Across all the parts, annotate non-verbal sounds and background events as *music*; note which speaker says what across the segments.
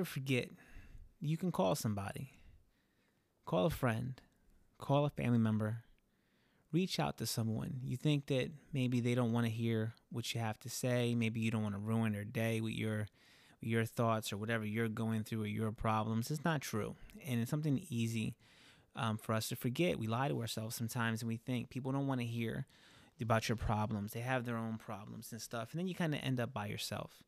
Speaker 1: never forget you can call somebody, call a friend, call a family member, reach out to someone. You think that maybe they don't want to hear what you have to say, maybe you don't want to ruin their day with your your thoughts or whatever you're going through or your problems. It's not true, and it's something easy um, for us to forget. We lie to ourselves sometimes, and we think people don't want to hear about your problems. They have their own problems and stuff, and then you kind of end up by yourself.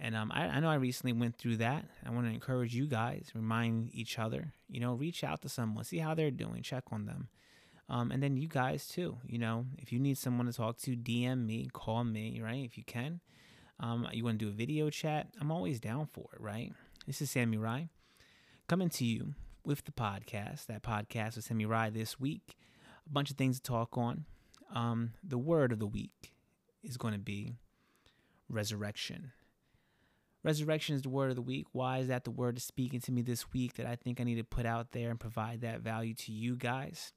Speaker 1: And um, I, I know I recently went through that. I want to encourage you guys, remind each other, you know, reach out to someone, see how they're doing, check on them. Um, and then you guys too, you know, if you need someone to talk to, DM me, call me, right? If you can. Um, you want to do a video chat, I'm always down for it, right? This is Sami Rye coming to you with the podcast. That podcast with Sami Rye this week. A bunch of things to talk on. Um, the word of the week is going to be resurrection. Resurrection is the word of the week. Why is that the word that's speaking to me this week that I think I need to put out there and provide that value to you guys?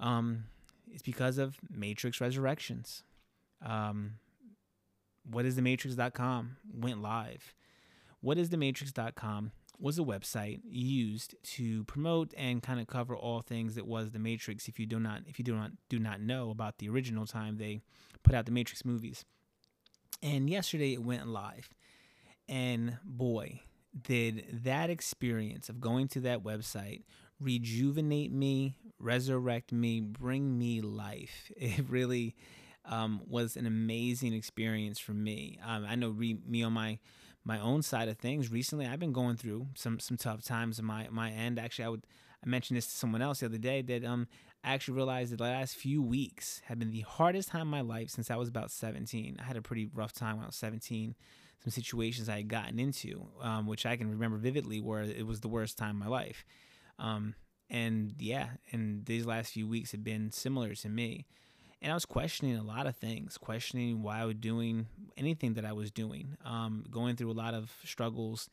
Speaker 1: Um, it's because of Matrix Resurrections. Um, what is the matrix.com went live. What is the matrix.com was a website used to promote and kind of cover all things that was the Matrix. If you do not, if you do not do not know about the original time they put out the Matrix movies, and yesterday it went live, and boy, did that experience of going to that website rejuvenate me, resurrect me, bring me life. *laughs* It really um, was an amazing experience for me. Um, I know re- me on my my own side of things recently i've been going through some some tough times on my my end actually i would i mentioned this to someone else the other day that um i actually realized that the last few weeks have been the hardest time in my life since i was about 17 i had a pretty rough time when i was 17 some situations i had gotten into um, which i can remember vividly where it was the worst time in my life um, and yeah and these last few weeks have been similar to me and I was questioning a lot of things, questioning why I was doing anything that I was doing, um, going through a lot of struggles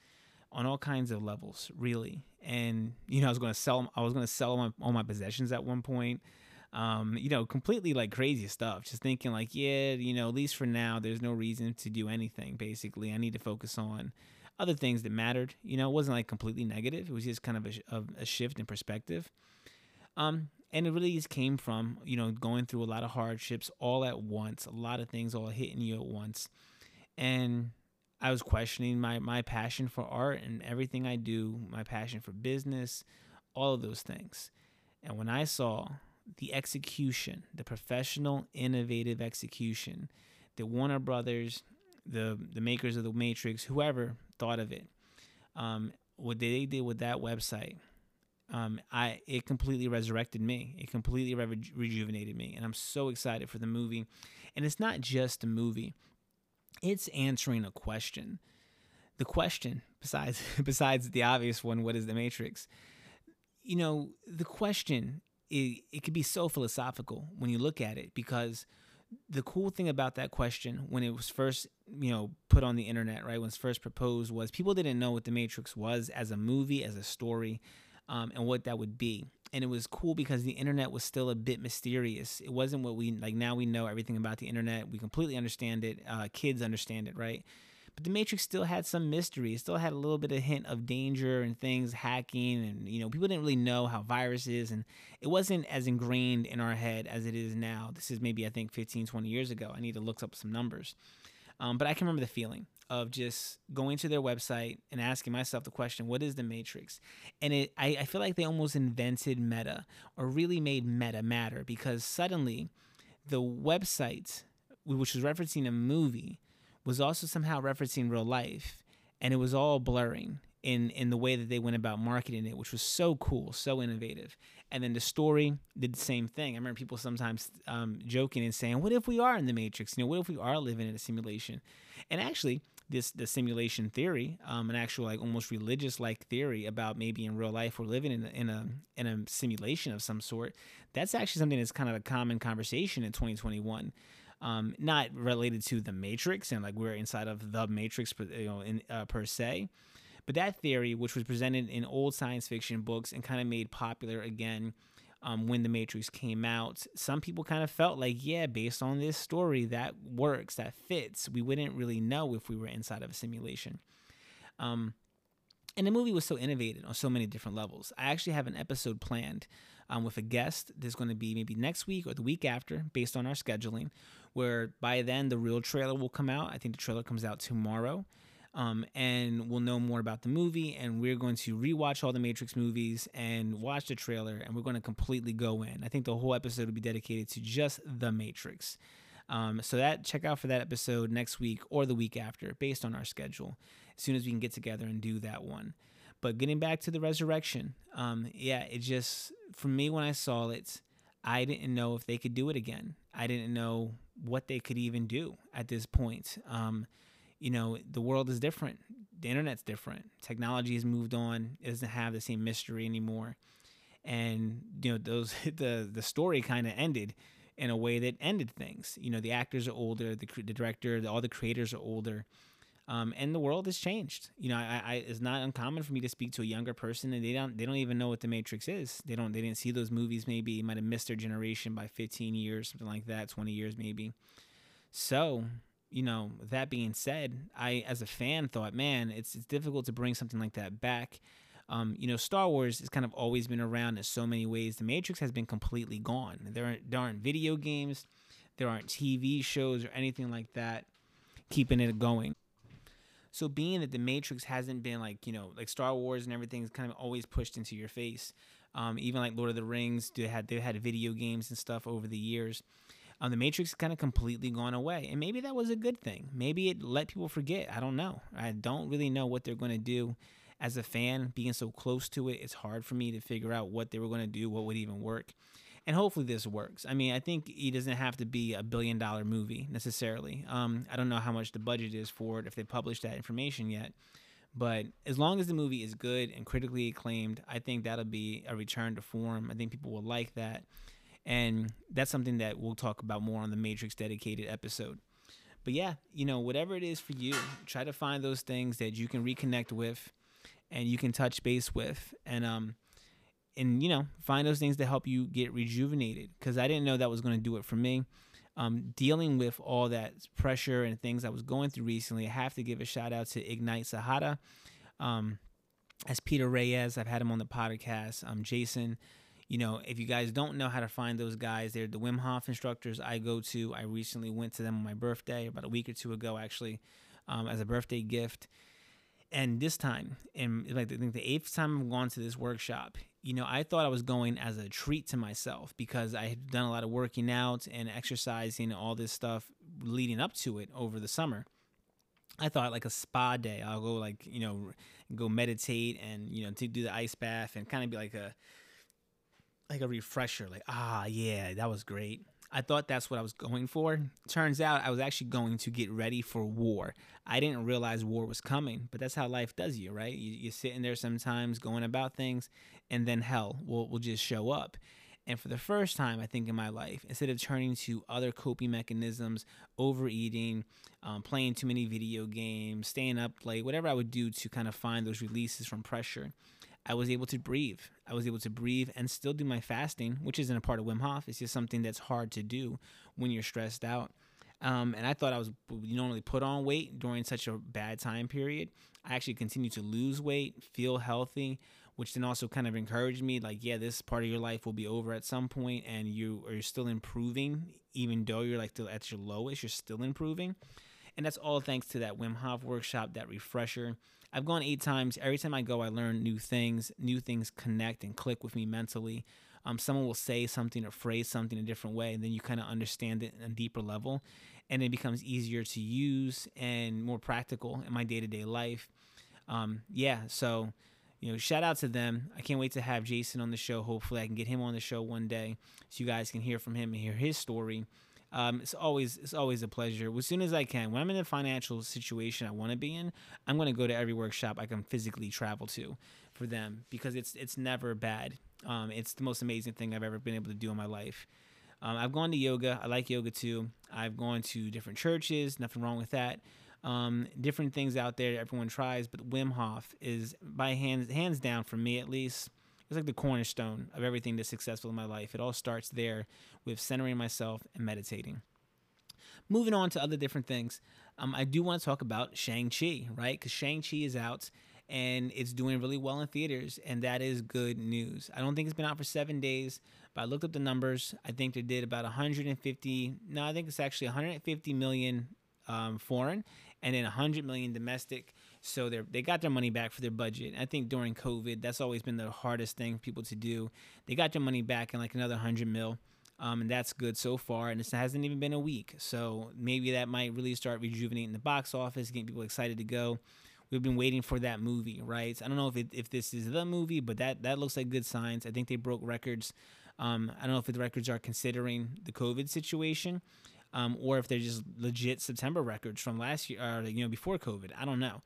Speaker 1: on all kinds of levels, really. And you know, I was going to sell, I was going to sell my, all my possessions at one point. Um, you know, completely like crazy stuff. Just thinking like, yeah, you know, at least for now, there's no reason to do anything. Basically, I need to focus on other things that mattered. You know, it wasn't like completely negative. It was just kind of a, a shift in perspective. Um, and it really just came from you know going through a lot of hardships all at once a lot of things all hitting you at once and i was questioning my my passion for art and everything i do my passion for business all of those things and when i saw the execution the professional innovative execution that warner brothers the the makers of the matrix whoever thought of it um, what they did with that website um, I it completely resurrected me. It completely re- rejuvenated me, and I'm so excited for the movie. And it's not just a movie; it's answering a question. The question, besides *laughs* besides the obvious one, what is the Matrix? You know, the question it, it could be so philosophical when you look at it because the cool thing about that question when it was first you know put on the internet right when it's first proposed was people didn't know what the matrix was as a movie as a story um, and what that would be. And it was cool because the internet was still a bit mysterious. It wasn't what we like now. We know everything about the internet. We completely understand it. Uh, kids understand it, right? But the Matrix still had some mystery. It still had a little bit of hint of danger and things hacking, and you know people didn't really know how viruses, and it wasn't as ingrained in our head as it is now. This is maybe I think 15, 20 years ago. I need to look up some numbers, um, but I can remember the feeling of just going to their website and asking myself the question, what is the matrix? And it I, I feel like they almost invented meta or really made meta matter because suddenly the website, which was referencing a movie, was also somehow referencing real life. And it was all blurring in in the way that they went about marketing it, which was so cool, so innovative. And then the story did the same thing. I remember people sometimes um, joking and saying, "What if we are in the Matrix? You know, what if we are living in a simulation?" And actually, this the simulation theory, um, an actual like almost religious like theory about maybe in real life we're living in a, in a in a simulation of some sort. That's actually something that's kind of a common conversation in 2021. Um, not related to the Matrix and like we're inside of the Matrix, you know, in, uh, per se. But that theory, which was presented in old science fiction books and kind of made popular again um, when The Matrix came out, some people kind of felt like, yeah, based on this story, that works, that fits. We wouldn't really know if we were inside of a simulation. Um, And the movie was so innovative on so many different levels. I actually have an episode planned um, with a guest. that's going to be maybe next week or the week after, based on our scheduling, where by then the real trailer will come out. I think the trailer comes out tomorrow. Um, and we'll know more about the movie. And we're going to rewatch all the Matrix movies and watch the trailer, and we're going to completely go in. I think the whole episode will be dedicated to just the Matrix. Um, so that check out for that episode next week or the week after, based on our schedule. As soon as we can get together and do that one. But getting back to the resurrection, um, yeah, it just for me when I saw it, I didn't know if they could do it again. I didn't know what they could even do at this point. Um, you know, the world is different. The internet's different. Technology has moved on. It doesn't have the same mystery anymore. And you know, those *laughs* the the story kind of ended in a way that ended things. You know, the actors are older, the, the director, the, all the creators are older, um, and the world has changed. You know, I, I, it's not uncommon for me to speak to a younger person, and they don't they don't even know what the Matrix is. They don't they didn't see those movies. Maybe might have missed their generation by 15 years, something like that, 20 years maybe. So, you know, that being said, I as a fan thought, man, it's it's difficult to bring something like that back. Um, you know, Star Wars has kind of always been around in so many ways. The Matrix has been completely gone. There aren't, there aren't video games, there aren't TV shows or anything like that keeping it going. So being that the Matrix hasn't been like you know like Star Wars and everything's kind of always pushed into your face. Um, even like Lord of the Rings, they had they had video games and stuff over the years. Um, the Matrix kind of completely gone away, and maybe that was a good thing. Maybe it let people forget. I don't know. I don't really know what they're going to do as a fan, being so close to it, it's hard for me to figure out what they were going to do, what would even work. And hopefully this works. I mean, I think it doesn't have to be a billion dollar movie necessarily. Um, I don't know how much the budget is for it if they published that information yet. But as long as the movie is good and critically acclaimed, I think that'll be a return to form. I think people will like that. And that's something that we'll talk about more on the Matrix dedicated episode. But yeah, you know, whatever it is for you, try to find those things that you can reconnect with and you can touch base with and um and you know find those things to help you get rejuvenated because i didn't know that was going to do it for me. Um, dealing with all that pressure and things i was going through recently i have to give a shout out to ignite sahada. Um, as peter reyes. I've had him on the podcast. Um, jason you know if you guys don't know how to find those guys they're the wim hof instructors i go to. I recently went to them on my birthday about a week or two ago actually um, as a birthday gift. And this time, and like I think the eighth time I've gone to this workshop, you know, I thought I was going as a treat to myself because I had done a lot of working out and exercising, all this stuff leading up to it over the summer. I thought like a spa day. I'll go like you know, go meditate and you know to do the ice bath and kind of be like a like a refresher. Like ah yeah, that was great. I thought that's what I was going for. Turns out I was actually going to get ready for war. I didn't realize war was coming, but that's how life does you, right? You, are sitting there sometimes going about things, and then hell will, will just show up. And for the first time, I think in my life, instead of turning to other coping mechanisms, overeating, um, playing too many video games, staying up late, whatever I would do to kind of find those releases from pressure, I was able to breathe. I was able to breathe and still do my fasting, which isn't a part of Wim Hof. It's just something that's hard to do when you're stressed out. Um, and I thought I was normally put on weight during such a bad time period. I actually continued to lose weight, feel healthy, which then also kind of encouraged me like, yeah, this part of your life will be over at some point and you are still improving, even though you're like at your lowest, you're still improving. And that's all thanks to that Wim Hof workshop, that refresher. I've gone eight times. Every time I go, I learn new things. New things connect and click with me mentally. Um, someone will say something or phrase something a different way, and then you kind of understand it on a deeper level, and it becomes easier to use and more practical in my day to day life. Um, yeah, so you know, shout out to them. I can't wait to have Jason on the show. Hopefully, I can get him on the show one day so you guys can hear from him and hear his story. Um, it's always it's always a pleasure. As soon as I can, when I'm in a financial situation I want to be in, I'm going to go to every workshop I can physically travel to for them because it's it's never bad. Um, it's the most amazing thing I've ever been able to do in my life. Um, I've gone to yoga. I like yoga too. I've gone to different churches. Nothing wrong with that. Um, different things out there everyone tries, but Wim Hof is by hands hands down for me at least it's like the cornerstone of everything that's successful in my life. It all starts there with centering myself and meditating. Moving on to other different things, um, I do want to talk about Shang-Chi, right? Because Shang-Chi is out, and it's doing really well in theaters, and that is good news. I don't think it's been out for seven days, but I looked up the numbers. I think they did about 150. No, I think it's actually 150 million um, foreign, and then 100 million domestic. So they they got their money back for their budget. I think during COVID, that's always been the hardest thing for people to do. They got their money back in like another 100 mil. Um, and that's good so far. And it hasn't even been a week, so maybe that might really start rejuvenating the box office, getting people excited to go we've been waiting for that movie, right? I don't know if it, if this is the movie, but that that looks like good signs. I think they broke records. Um, I don't know if the records are considering the COVID situation, um, or if they're just legit September records from last year or you know before COVID. I don't know,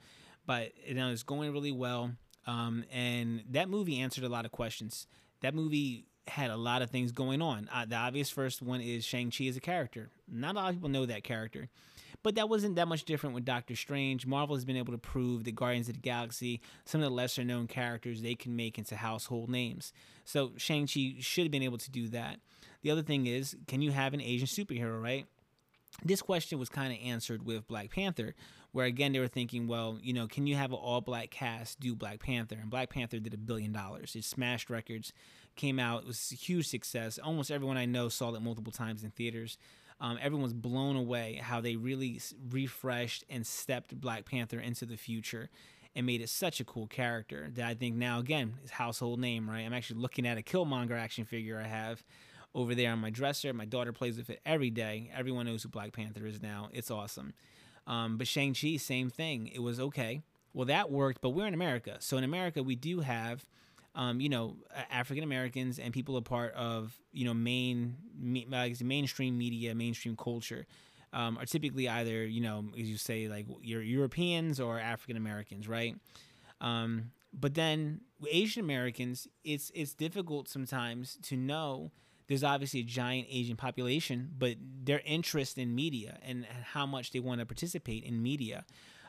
Speaker 1: but you know it's going really well. Um, and that movie answered a lot of questions. That movie had a lot of things going on. Uh, the obvious first one is Shang Chi as a character. Not a lot of people know that character. But that wasn't that much different with Doctor Strange. Marvel has been able to prove that Guardians of the Galaxy, some of the lesser known characters, they can make into household names. So Shang-Chi should have been able to do that. The other thing is, can you have an Asian superhero, right? This question was kind of answered with Black Panther, where again they were thinking, well, you know, can you have an all black cast do Black Panther? And Black Panther did a billion dollars. It smashed records, came out, it was a huge success. Almost everyone I know saw it multiple times in theaters. Um, everyone's blown away how they really refreshed and stepped Black Panther into the future and made it such a cool character that I think now again is household name, right? I'm actually looking at a Killmonger action figure I have over there on my dresser. My daughter plays with it every day. Everyone knows who Black Panther is now. It's awesome. Um, but Shang-Chi, same thing. It was okay. Well, that worked, but we're in America. So in America, we do have um, you know, African Americans and people a part of, you know, main, mainstream media, mainstream culture. Um, are typically either, you know, as you say, like you're Europeans or African Americans, right? Um, but then Asian Americans, it's it's difficult sometimes to know. There's obviously a giant Asian population, but their interest in media and how much they want to participate in media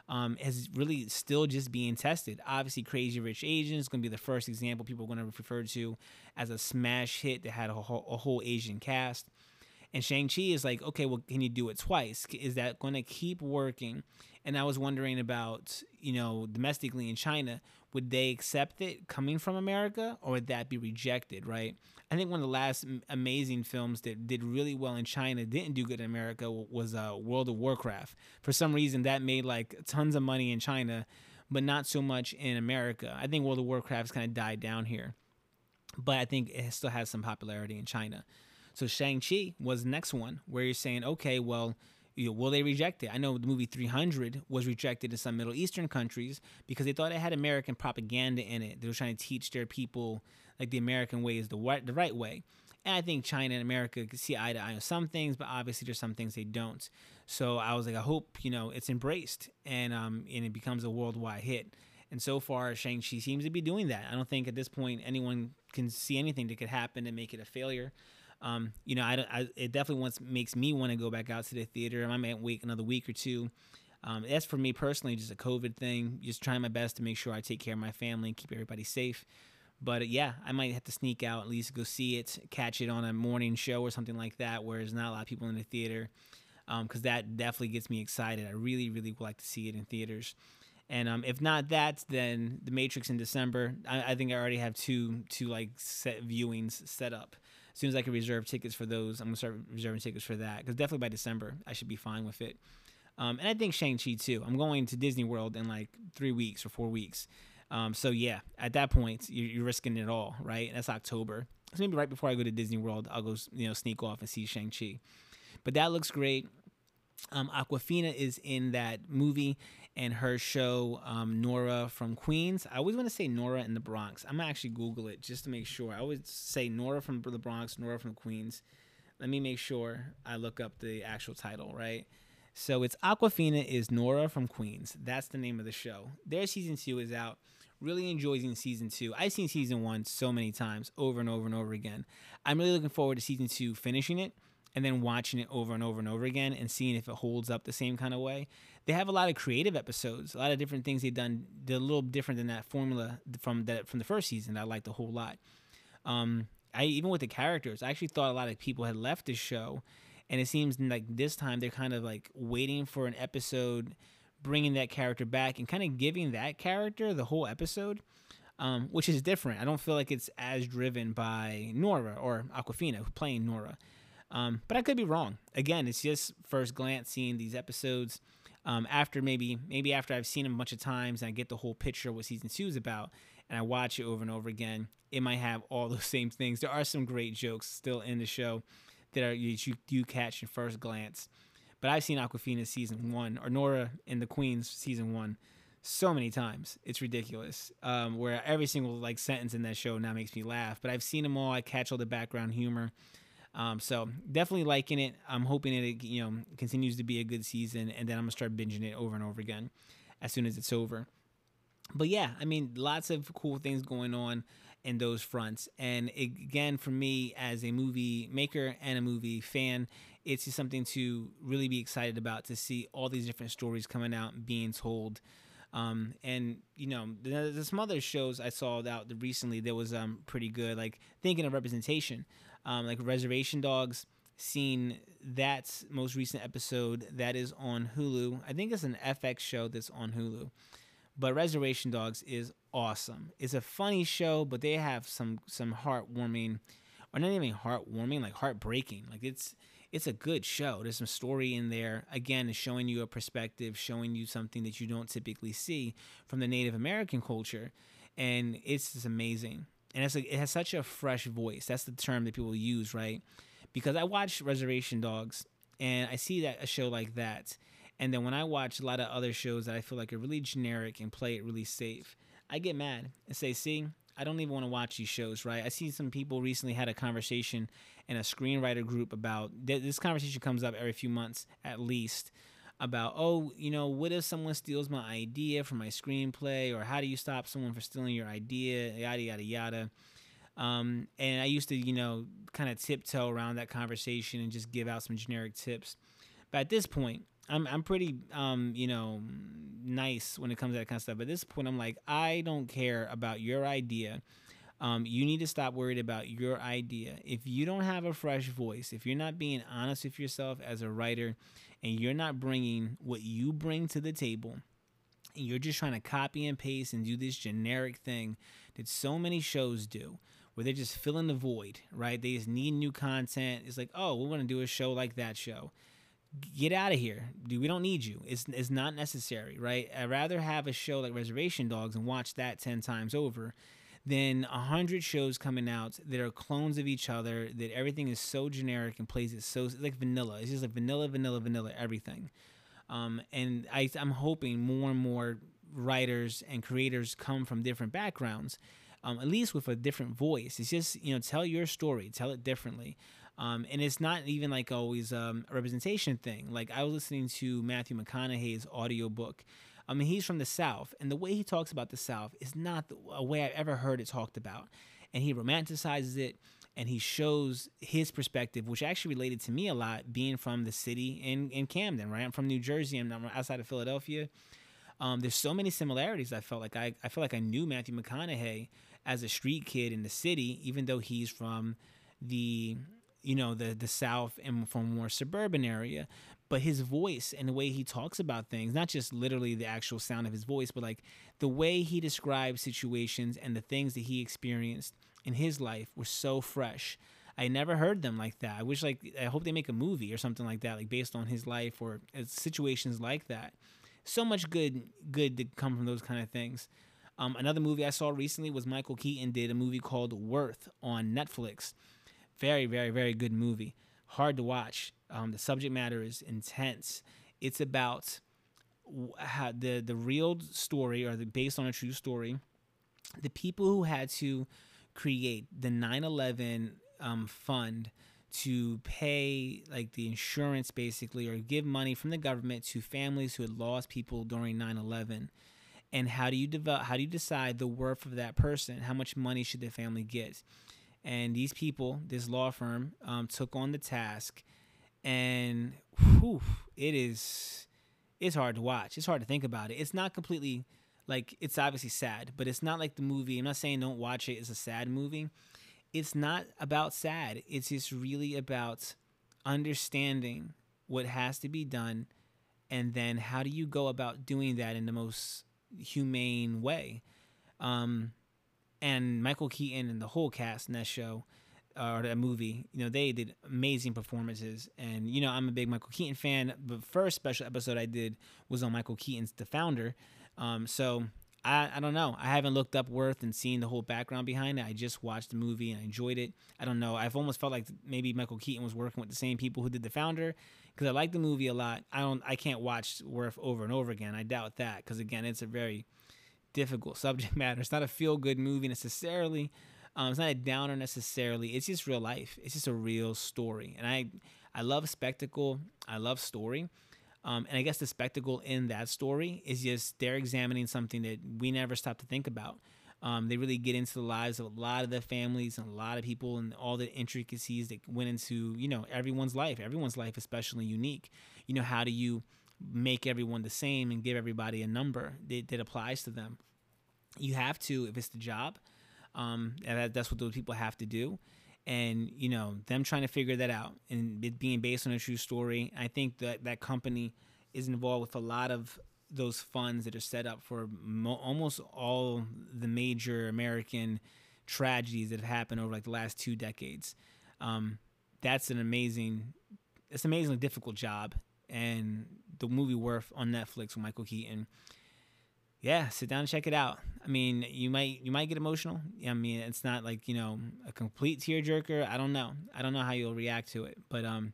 Speaker 1: um, is really still just being tested. Obviously, Crazy Rich Asians is going to be the first example people are going to refer to as a smash hit that had a whole, a whole Asian cast. And Shang-Chi is like, okay, well, can you do it twice? Is that going to keep working? And I was wondering about, you know, domestically in China, would they accept it coming from America or would that be rejected, right? I think one of the last amazing films that did really well in China, didn't do good in America, was uh, World of Warcraft. For some reason, that made like tons of money in China, but not so much in America. I think World of Warcraft's kind of died down here, but I think it still has some popularity in China. So Shang-Chi was the next one where you're saying, okay, well, you know, will they reject it? I know the movie 300 was rejected in some Middle Eastern countries because they thought it had American propaganda in it. They were trying to teach their people like the American way is the right, the right way. And I think China and America could see eye to eye on some things, but obviously there's some things they don't. So I was like, I hope you know it's embraced and um and it becomes a worldwide hit. And so far, Shang Chi seems to be doing that. I don't think at this point anyone can see anything that could happen and make it a failure. Um, you know, I, I it definitely wants makes me want to go back out to the theater. I might wait another week or two. Um, that's for me personally, just a COVID thing. Just trying my best to make sure I take care of my family and keep everybody safe. But uh, yeah, I might have to sneak out at least go see it, catch it on a morning show or something like that, where there's not a lot of people in the theater, because um, that definitely gets me excited. I really, really would like to see it in theaters. And um, if not that, then The Matrix in December. I, I, think I already have two two like set viewings set up as soon as I can reserve tickets for those, I'm gonna start reserving tickets for that because definitely by December I should be fine with it. Um, and I think Shang Chi too. I'm going to Disney World in like three weeks or four weeks. Um, so yeah, at that point you're, you're, risking it all, right? That's October. So maybe right before I go to Disney World, I'll go you know sneak off and see Shang Chi. But that looks great. Um, Awkwafina is in that movie and her show um, Nora from Queens. I always want to say Nora in the Bronx. I'm gonna actually Google it just to make sure. I always say Nora from the Bronx, Nora from Queens. Let me make sure I look up the actual title, right? So it's Awkwafina is Nora from Queens. That's the name of the show. Their season two is out. Really enjoying season two. I've seen season one so many times, over and over and over again. I'm really looking forward to season two, finishing it and then watching it over and over and over again and seeing if it holds up the same kind of way. They have a lot of creative episodes, a lot of different things they've done. They're a little different than that formula from that from the first season. I liked a whole lot. Um, I even with the characters, I actually thought a lot of people had left the show, and it seems like this time they're kind of like waiting for an episode bringing that character back and kind of giving that character the whole episode, um, which is different. I don't feel like it's as driven by Nora or Awkwafina playing Nora. Um, but I could be wrong. Again, it's just first glance seeing these episodes. Um, after maybe maybe after I've seen them a bunch of times and I get the whole picture of what season two is about, and I watch it over and over again, it might have all *laughs* those same things. There are some great jokes still in the show that are you, you catch in first glance. But I've seen Awkwafina season one or Nora and the Queens season one so many times. It's ridiculous. Um, where every single like sentence in that show now makes me laugh. But I've seen them all. I catch all the background humor. Um, so definitely liking it. I'm hoping it you know continues to be a good season, and then I'm gonna start binging it over and over again as soon as it's over. But yeah, I mean, lots of cool things going on in those fronts. And again, for me as a movie maker and a movie fan, it's just something to really be excited about to see all these different stories coming out and being told. Um, and you know, there's some other shows I saw out recently that was um, pretty good. Like thinking of representation, um, like Reservation Dogs. Seen that most recent episode that is on Hulu. I think it's an FX show that's on Hulu. But Reservation Dogs is awesome. It's a funny show, but they have some some heartwarming, or not even heartwarming, like heartbreaking. Like it's it's a good show. There's some story in there. Again, it's showing you a perspective, showing you something that you don't typically see from the Native American culture, and it's just amazing. And it's like it has such a fresh voice. That's the term that people use, right? Because I watch Reservation Dogs, and I see that a show like that, and then when I watch a lot of other shows that I feel like are really generic and play it really safe, I get mad and say, see, I don't even want to watch these shows, right? I see some people recently had a conversation in a screenwriter group about this conversation comes up every few months at least about oh you know what if someone steals my idea for my screenplay? Or how do you stop someone from stealing your idea? Yada yada yada. Um, and i used to you know kind of tiptoe around that conversation and just give out some generic tips. But at this point I'm I'm pretty um you know nice when it comes to that kind of stuff. But at this point, I'm like, I don't care about your idea. Um, you need to stop worried about your idea. If you don't have a fresh voice, if you're not being honest with yourself as a writer, and you're not bringing what you bring to the table, and you're just trying to copy and paste and do this generic thing that so many shows do, where they're just filling the void, right? They just need new content. It's like, oh, we're going to do a show like that show get out of here. Dude, we don't need you. It's it's not necessary, right? I'd rather have a show like Reservation Dogs and watch that 10 times over than a hundred shows coming out that are clones of each other, that everything is so generic and plays it so like vanilla. It's just like vanilla, vanilla, vanilla, everything. Um, and I, I'm hoping more and more writers and creators come from different backgrounds, um, at least with a different voice. It's just, you know, tell your story, tell it differently. Um, and it's not even like always um, a representation thing. Like I was listening to Matthew McConaughey's audiobook. I mean, he's from the South, and the way he talks about the South is not a way I've ever heard it talked about. And he romanticizes it, and he shows his perspective, which actually related to me a lot, being from the city in, in Camden, right? I'm from New Jersey, I'm outside of Philadelphia. Um, there's so many similarities. I felt like I, I felt like I knew Matthew McConaughey as a street kid in the city, even though he's from the you know the the south and from more suburban area but his voice and the way he talks about things not just literally the actual sound of his voice but like the way he describes situations and the things that he experienced in his life were so fresh. I never heard them like that. I wish like i hope they make a movie or something like that like based on his life or uh, situations like that. So much good good to come from those kind of things. Um, another movie i saw recently was michael keaton did a movie called worth on netflix very, very, very good movie. Hard to watch. Um, the subject matter is intense. It's about how the the real story, or the based on a true story. The people who had to create the 9/11 um, fund to pay like the insurance basically or give money from the government to families who had lost people during 9/11 and how do you develop how do you decide the worth of that person how much money should the family get and these people, this law firm, um, took on the task, and whew, it is it's hard to watch. It's hard to think about it. It's not completely like it's obviously sad, but it's not like the movie. I'm not saying don't watch it. It's a sad movie. It's not about sad. It's just really about understanding what has to be done and then how do you go about doing that in the most humane way? Um, and Michael Keaton and the whole cast in that show or that movie, you know, they did amazing performances. And, you know, I'm a big Michael Keaton fan. The first special episode I did was on Michael Keaton's The Founder. Um, so I, I don't know. I haven't looked up Worth and seen the whole background behind it. I just watched the movie and I enjoyed it. I don't know. I've almost felt like maybe Michael Keaton was working with the same people who did The Founder because I like the movie a lot. I don't. I can't watch Worth over and over again. I doubt that because again, it's a very difficult subject *laughs* matter. It's not a feel good movie necessarily. Um, it's not a downer necessarily. It's just real life. It's just a real story. And I, I love spectacle. I love story. Um, and I guess the spectacle in that story is just they're examining something that we never stop to think about. Um, they really get into the lives of a lot of the families and a lot of people and all the intricacies that went into you know everyone's life. Everyone's life, especially unique. You know, how do you make everyone the same and give everybody a number that, that applies to them? You have to if it's the job. Um, that, that's what those people have to do. And you know them trying to figure that out and it being based on a true story. I think that that company is involved with a lot of those funds that are set up for mo- almost all the major American tragedies that have happened over like the last two decades. Um, that's an amazing, it's an amazingly difficult job. And the movie Worth on Netflix with Michael Keaton. Yeah, sit down and check it out. I mean, you might you might get emotional. I mean, it's not like you know a complete tearjerker. I don't know. I don't know how you'll react to it, but um,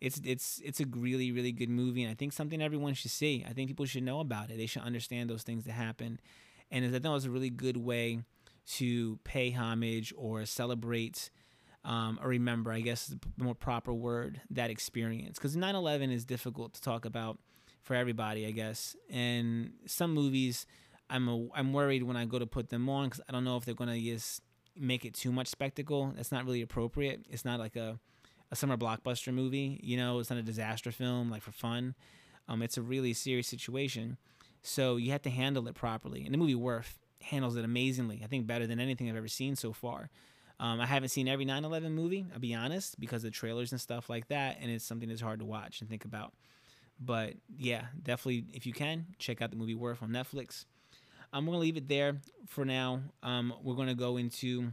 Speaker 1: it's it's it's a really really good movie, and I think something everyone should see. I think people should know about it. They should understand those things that happen, and I think it was a really good way to pay homage or celebrate um, or remember. I guess is the more proper word that experience because 9/11 is difficult to talk about for everybody. I guess, and some movies. I'm a, I'm worried when I go to put them on because I don't know if they're gonna just make it too much spectacle. That's not really appropriate. It's not like a a summer blockbuster movie. You know, it's not a disaster film like for fun. Um, it's a really serious situation, so you have to handle it properly. And the movie Worth handles it amazingly. I think better than anything I've ever seen so far. Um, I haven't seen every 9/11 movie. I'll be honest because of trailers and stuff like that, and it's something that's hard to watch and think about. But yeah, definitely if you can check out the movie Worth on Netflix. I'm gonna leave it there for now. Um, we're gonna go into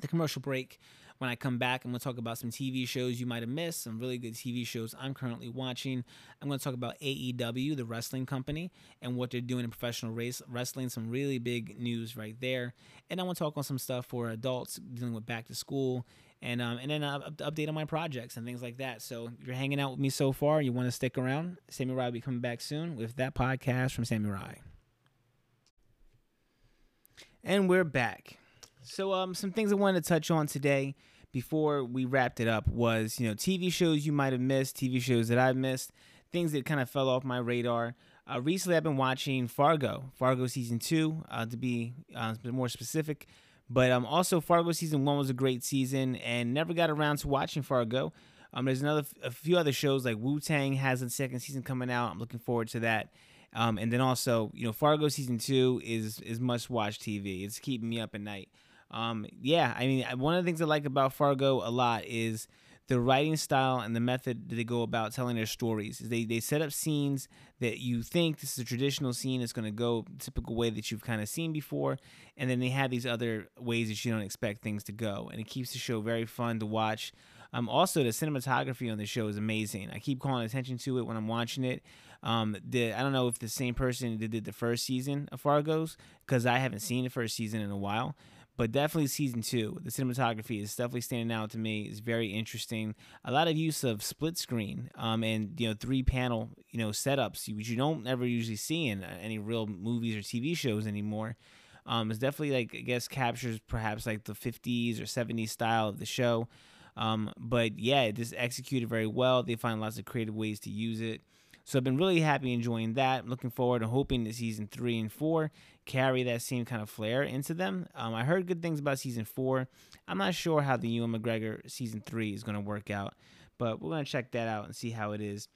Speaker 1: the commercial break. When I come back, I'm going to talk about some TV shows you might have missed, some really good TV shows I'm currently watching. I'm going to talk about AEW, the wrestling company, and what they're doing in professional race wrestling. Some really big news right there. And I want to talk on some stuff for adults dealing with back to school and um, and then uh, update on my projects and things like that. So you're hanging out with me so far, you want to stick around. Sami Rye will be coming back soon with that podcast from Sami Rye. And we're back. So um, some things I wanted to touch on today before we wrapped it up was you know TV shows you might have missed, TV shows that I've missed, things that kind of fell off my radar. Uh, recently, I've been watching Fargo, Fargo season two, uh, to be uh, more specific. But um, also Fargo season one was a great season, and never got around to watching Fargo. Um, there's another a few other shows like Wu Tang has a second season coming out. I'm looking forward to that. Um, and then also, you know, Fargo season two is is must watch TV. It's keeping me up at night. Um, yeah, I mean, one of the things I like about Fargo a lot is the writing style and the method that they go about telling their stories. They they set up scenes that you think this is a traditional scene it's going to go typical way that you've kind of seen before, and then they have these other ways that you don't expect things to go, and it keeps the show very fun to watch. Um, also, the cinematography on the show is amazing. I keep calling attention to it when I'm watching it. Um, the I don't know if the same person did the first season of Fargo's because I haven't seen the first season in a while but definitely season two. The cinematography is definitely standing out to me. It's very interesting. A lot of use of split screen um, and you know three panel you know setups, which you don't ever usually see in uh, any real movies or TV shows anymore. Um, it's definitely like I guess captures perhaps like the 50s or 70s style of the show. Um, but yeah, it just executed very well. They find lots of creative ways to use it. So I've been really happy enjoying that. looking forward and hoping that season three and four carry that same kind of flair into them. Um, I heard good things about season four. I'm not sure how the Ewan McGregor season three is going to work out, but we're going to check that out and see how it is.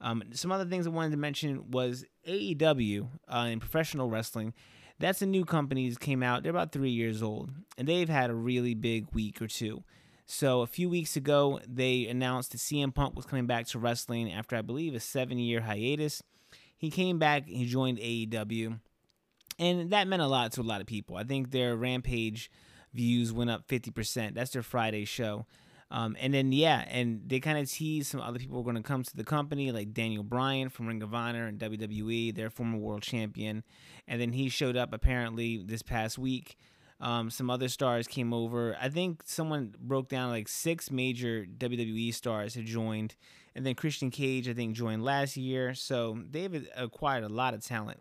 Speaker 1: Um, some other things I wanted to mention was AEW uh, in professional wrestling. That's a new company that came out. They're about three years old, and they've had a really big week or two. So a few weeks ago, they announced that CM Punk was coming back to wrestling after I believe a seven-year hiatus. He came back. He joined AEW, and that meant a lot to a lot of people. I think their Rampage views went up 50%. That's their Friday show. Um, and then yeah, and they kind of teased some other people were going to come to the company, like Daniel Bryan from Ring of Honor and WWE, their former world champion. And then he showed up apparently this past week. Um, some other stars came over. I think someone broke down like six major WWE stars had joined, and then Christian Cage I think joined last year. So they've acquired a lot of talent.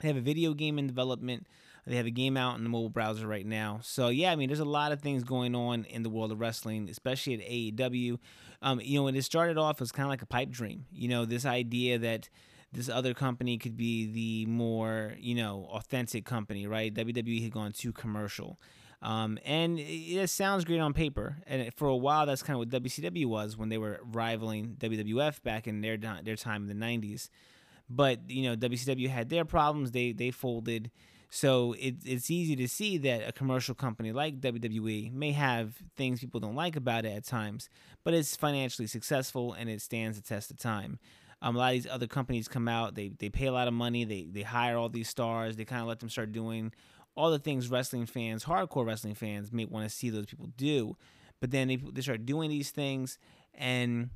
Speaker 1: They have a video game in development. They have a game out in the mobile browser right now. So yeah, I mean, there's a lot of things going on in the world of wrestling, especially at AEW. Um, you know, when it started off, it was kind of like a pipe dream. You know, this idea that this other company could be the more you know authentic company, right? WWE had gone too commercial. Um, and it sounds great on paper. And for a while, that's kind of what WCW was when they were rivaling WWF back in their their time in the '90s. But you know, WCW had their problems. They they folded. So it, it's easy to see that a commercial company like WWE may have things people don't like about it at times, but it's financially successful and it stands the test of time. Um, a lot of these other companies come out, they, they pay a lot of money, they, they hire all these stars, they kind of let them start doing all the things wrestling fans, hardcore wrestling fans, may want to see those people do. But then they, they start doing these things and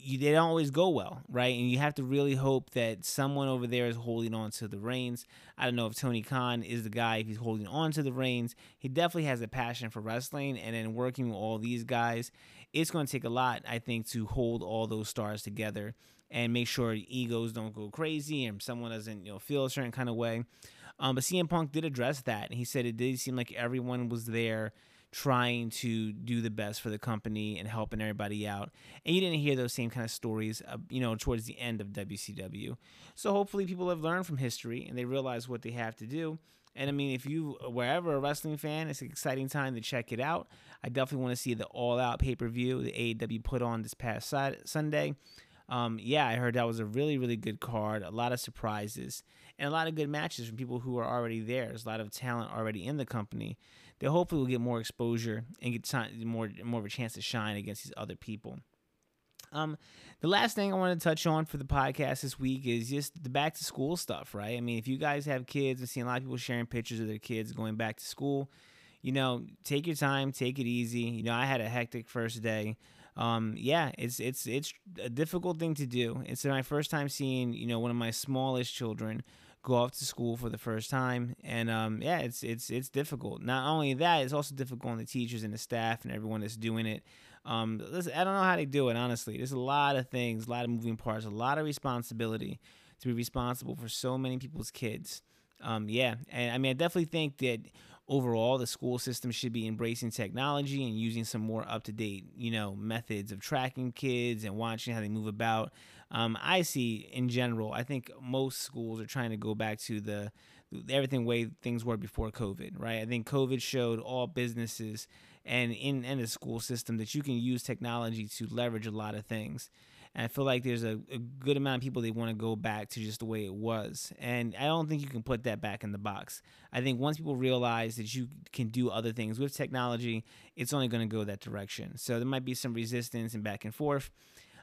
Speaker 1: you, they don't always go well, right? And you have to really hope that someone over there is holding on to the reins. I don't know if Tony Khan is the guy, if he's holding on to the reins. He definitely has a passion for wrestling, and then working with all these guys, it's going to take a lot, I think, to hold all those stars together and make sure egos don't go crazy and someone doesn't, you know, feel a certain kind of way. Um, but CM Punk did address that, and he said it did seem like everyone was there trying to do the best for the company and helping everybody out. And you didn't hear those same kind of stories, uh, you know, towards the end of WCW. So hopefully people have learned from history and they realize what they have to do. And I mean, if you wherever a wrestling fan, it's an exciting time to check it out. I definitely want to see the All Out pay per view the AEW put on this past Sunday. Um, yeah, I heard that was a really, really good card. A lot of surprises and a lot of good matches from people who are already there. There's a lot of talent already in the company they hopefully will get more exposure and get more more of a chance to shine against these other people. Um, the last thing I want to touch on for the podcast this week is just the back to school stuff, right? I mean, if you guys have kids, I've seen a lot of people sharing pictures of their kids going back to school. You know, take your time, take it easy. You know, I had a hectic first day. Um, yeah, it's it's it's a difficult thing to do. It's my first time seeing you know one of my smallest children go off to school for the first time, and um, yeah, it's it's it's difficult. Not only that, it's also difficult on the teachers and the staff and everyone that's doing it. Um, listen, I don't know how they do it. Honestly, there's a lot of things, a lot of moving parts, a lot of responsibility to be responsible for so many people's kids. Um, yeah, and I mean, I definitely think that overall the school system should be embracing technology and using some more up to date, you know, methods of tracking kids and watching how they move about. Um, I see in general, I think most schools are trying to go back to the everything way things were before COVID, right? I think COVID showed all businesses and in, in the school system that you can use technology to leverage a lot of things. And I feel like there's a, a good amount of people that want to go back to just the way it was. And I don't think you can put that back in the box. I think once people realize that you can do other things with technology, it's only going to go that direction. So there might be some resistance and back and forth.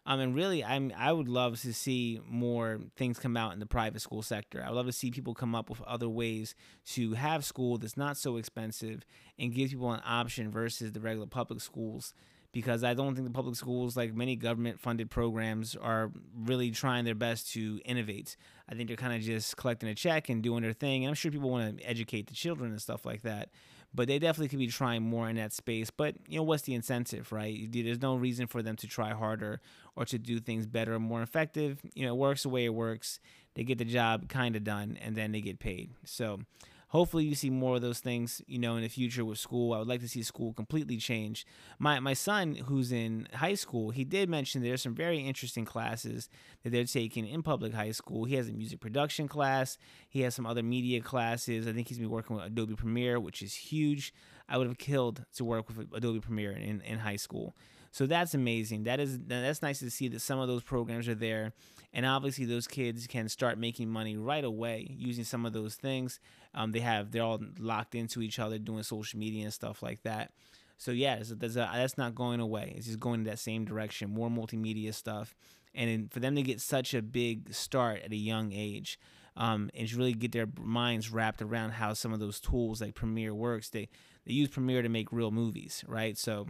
Speaker 1: Um, and really, I'm I would love to see more things come out in the private school sector. I would love to see people come up with other ways to have school that's not so expensive and give people an option versus the regular public schools. Because I don't think the public schools, like many government funded programs, are really trying their best to innovate. I think they're kind of just collecting a check and doing their thing. And I'm sure people want to educate the children and stuff like that but they definitely could be trying more in that space. But you know, what's the incentive, right? There's no reason for them to try harder or to do things better or more effective. You know, it works the way it works. They get the job kind of done, and then they get paid. So hopefully you see more of those things you know in the future with school. I would like to see school completely change. My my son who's in high school he did mention there's some very interesting classes that they're taking in public high school. He has a music production class. He has some other media classes. I think he's been working with adobe premiere which is huge. I would have killed to work with adobe premiere in, in high school so that's amazing. That is that's nice to see that some of those programs are there, and obviously those kids can start making money right away using some of those things. Um, they have they're all locked into each other doing social media and stuff like that. So yeah, there's a, that's not going away. It's just going in that same direction, more multimedia stuff, and for them to get such a big start at a young age, um, and really get their minds wrapped around how some of those tools like Premiere works. They they use Premiere to make real movies, right? So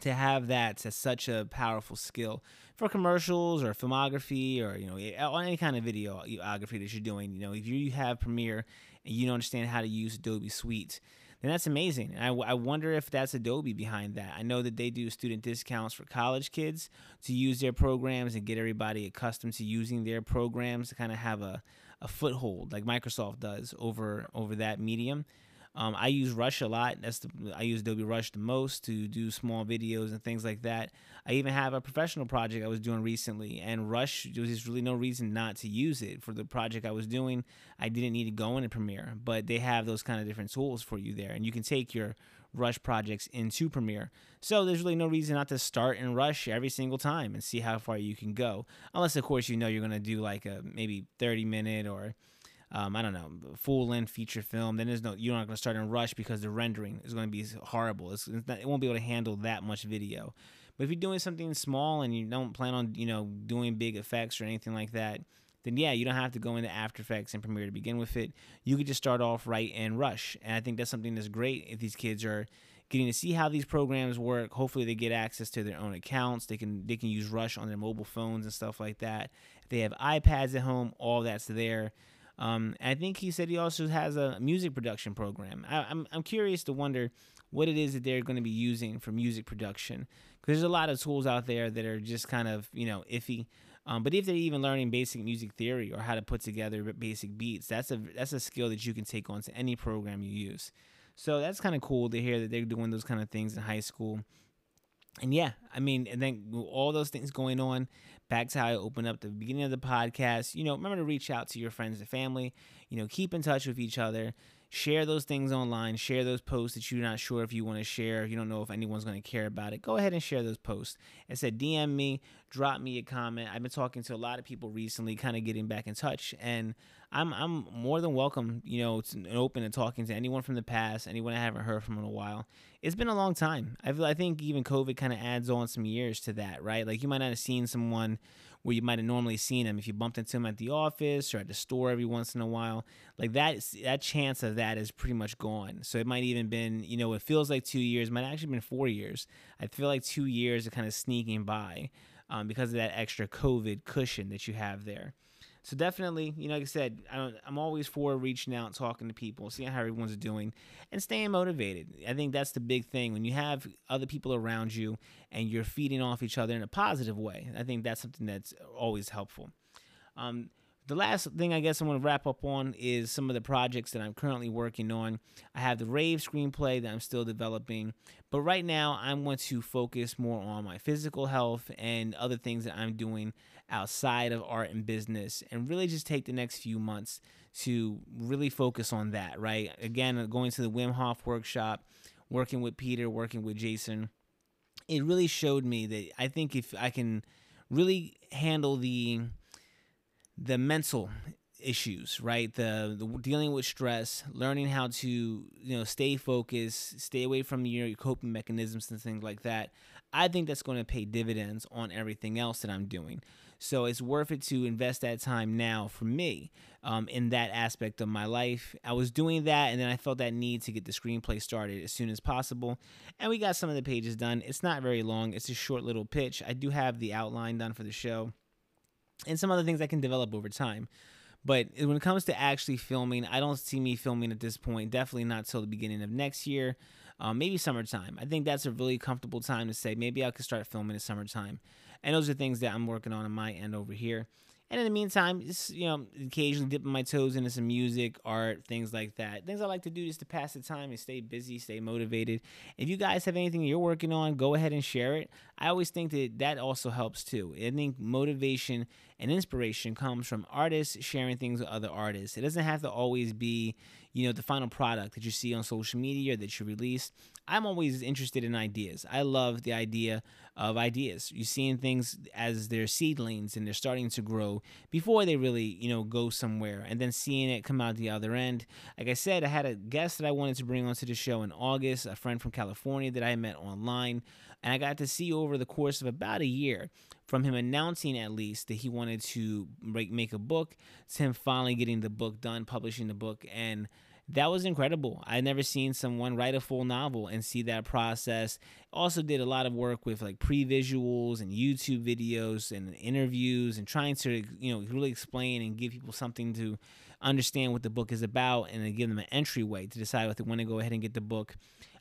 Speaker 1: to have that as such a powerful skill for commercials or filmography or you know on any kind of videography that you're doing you know if you have premiere and you don't understand how to use adobe suite then that's amazing. And I, I wonder if that's Adobe behind that. I know that they do student discounts for college kids to use their programs and get everybody accustomed to using their programs to kind of have a, a foothold like Microsoft does over over that medium. Um, I use Rush a lot. That's the I use Adobe Rush the most to do small videos and things like that. I even have a professional project I was doing recently, and Rush there was just really no reason not to use it for the project I was doing. I didn't need to go into Premiere, but they have those kind of different tools for you there, and you can take your Rush projects into Premiere. So there's really no reason not to start in Rush every single time and see how far you can go, unless of course you know you're gonna do like a maybe 30 minute or um, I don't know, full length feature film, then there's no you're not going to start in Rush because the rendering is going to be horrible. It's, it's not, it won't be able to handle that much video. But if you're doing something small and you don't plan on you know doing big effects or anything like that, then yeah, you don't have to go into After Effects and Premiere to begin with it. You could just start off right in Rush, and I think that's something that's great if these kids are getting to see how these programs work. Hopefully, they get access to their own accounts. They can they can use Rush on their mobile phones and stuff like that. If they have iPads at home, all that's there. Um, I think he said he also has a music production program. I, I'm, I'm curious to wonder what it is that they're going to be using for music production because there's a lot of tools out there that are just kind of you know iffy. Um, but if they're even learning basic music theory or how to put together basic beats, that's a that's a skill that you can take on to any program you use. So that's kind of cool to hear that they're doing those kind of things in high school. And yeah, I mean, and then all those things going on, back to how I opened up the beginning of the podcast. You know, remember to reach out to your friends and family. You know, keep in touch with each other. Share those things online. Share those posts that you're not sure if you want to share. If you don't know if anyone's going to care about it, go ahead and share those posts. I said, DM me, drop me a comment. I've been talking to a lot of people recently, kind of getting back in touch, and I'm I'm more than welcome, you know, and open to talking to anyone from the past, anyone I haven't heard from in a while. It's been a long time. I I think even COVID kind of adds on some years to that, right? Like you might not have seen someone where you might have normally seen him if you bumped into him at the office or at the store every once in a while. Like that, that chance of that is pretty much gone. So it might even been, you know, it feels like two years, might actually been four years. I feel like two years are kind of sneaking by um, because of that extra COVID cushion that you have there. So definitely, you know, like I said, I am always for reaching out, talking to people, seeing how everyone's doing, and staying motivated. I think that's the big thing. When you have other people around you and you're feeding off each other in a positive way, I think that's something that's always helpful. Um, the last thing I guess I want to wrap up on is some of the projects that I'm currently working on. I have the Rave screenplay that I'm still developing, but right now I want to focus more on my physical health and other things that I'm doing outside of art and business and really just take the next few months to really focus on that, right? Again, uh, going to the Wim Hof workshop, working with Peter, working with Jason, it really showed me that I think if I can really handle the the mental issues, right? The, the, dealing with stress, learning how to you know stay focused, stay away from your, coping mechanisms and things like that. I think that's going to pay dividends on everything else that I'm doing. So it's worth it to invest that time now for me um, in that aspect of my life. I was doing that, and then I felt that need to get the screenplay started as soon as possible. And we got some of the pages done. It's not very long. It's a short little pitch. I do have the outline done for the show and some other things I can develop over time. But when it comes to actually filming, I don't see me filming at this point. Definitely not till the beginning of next year, um, maybe summertime. I think that's a really comfortable time to say maybe I could start filming in summertime. And those are things that I'm working on on my end over here. And in the meantime, just, you know, occasionally dipping my toes into some music, art, things like that. Things I like to do just to pass the time and stay busy, stay motivated. If you guys have anything you're working on, go ahead and share it. I always think that that also helps too. I think motivation and inspiration comes from artists sharing things with other artists. It doesn't have to always be, you know, the final product that you see on social media or that you release. I'm always interested in ideas. I love the idea of ideas. You're seeing things as they're seedlings and they're starting to grow before they really, you know, go somewhere and then seeing it come out the other end. Like I said, I had a guest that I wanted to bring onto the show in August, a friend from California that I met online. And I got to see over the course of about a year from him announcing at least that he wanted to make make a book to him finally getting the book done, publishing the book. And that was incredible. I never seen someone write a full novel and see that process. Also did a lot of work with like pre-visuals and YouTube videos and interviews and trying to you know really explain and give people something to understand what the book is about and then give them an entryway to decide if they want to go ahead and get the book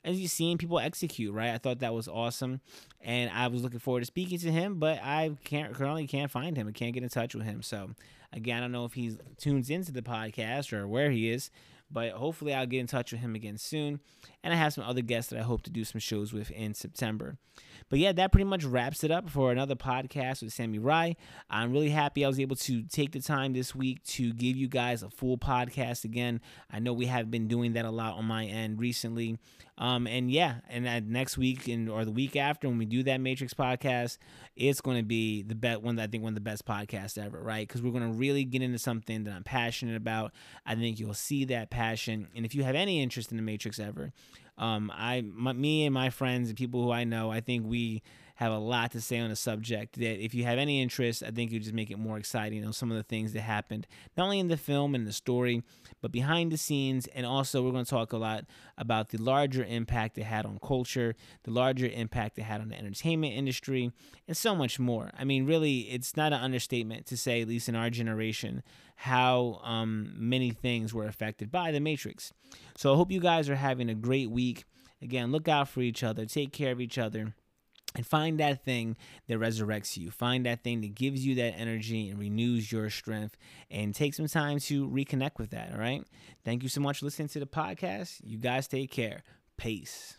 Speaker 1: as you've seen people execute, right? I thought that was awesome, and I was looking forward to speaking to him, but I can't currently can't find him. I can't get in touch with him. So again, I don't know if he tunes into the podcast or where he is, but hopefully I'll get in touch with him again soon. And I have some other guests that I hope to do some shows with in September. But yeah, that pretty much wraps it up for another podcast with Sami Rye. I'm really happy I was able to take the time this week to give you guys a full podcast again. I know we have been doing that a lot on my end recently. Um, and yeah, and that next week and or the week after when we do that Matrix podcast, it's going to be the best one that I think one of the best podcasts ever, right? Because we're going to really get into something that I'm passionate about. I think you'll see that passion, and if you have any interest in the Matrix ever, um, I, my, me and my friends and people who I know, I think we have a lot to say on the subject. That if you have any interest, I think you just make it more exciting on some of the things that happened, not only in the film and the story, but behind the scenes. And also, we're going to talk a lot about the larger impact it had on culture, the larger impact it had on the entertainment industry, and so much more. I mean, really, it's not an understatement to say, at least in our generation, how um, many things were affected by the Matrix. So I hope you guys are having a great week. Again, look out for each other, take care of each other and find that thing that resurrects you. Find that thing that gives you that energy and renews your strength. And take some time to reconnect with that. All right. Thank you so much for listening to the podcast. You guys take care. Peace.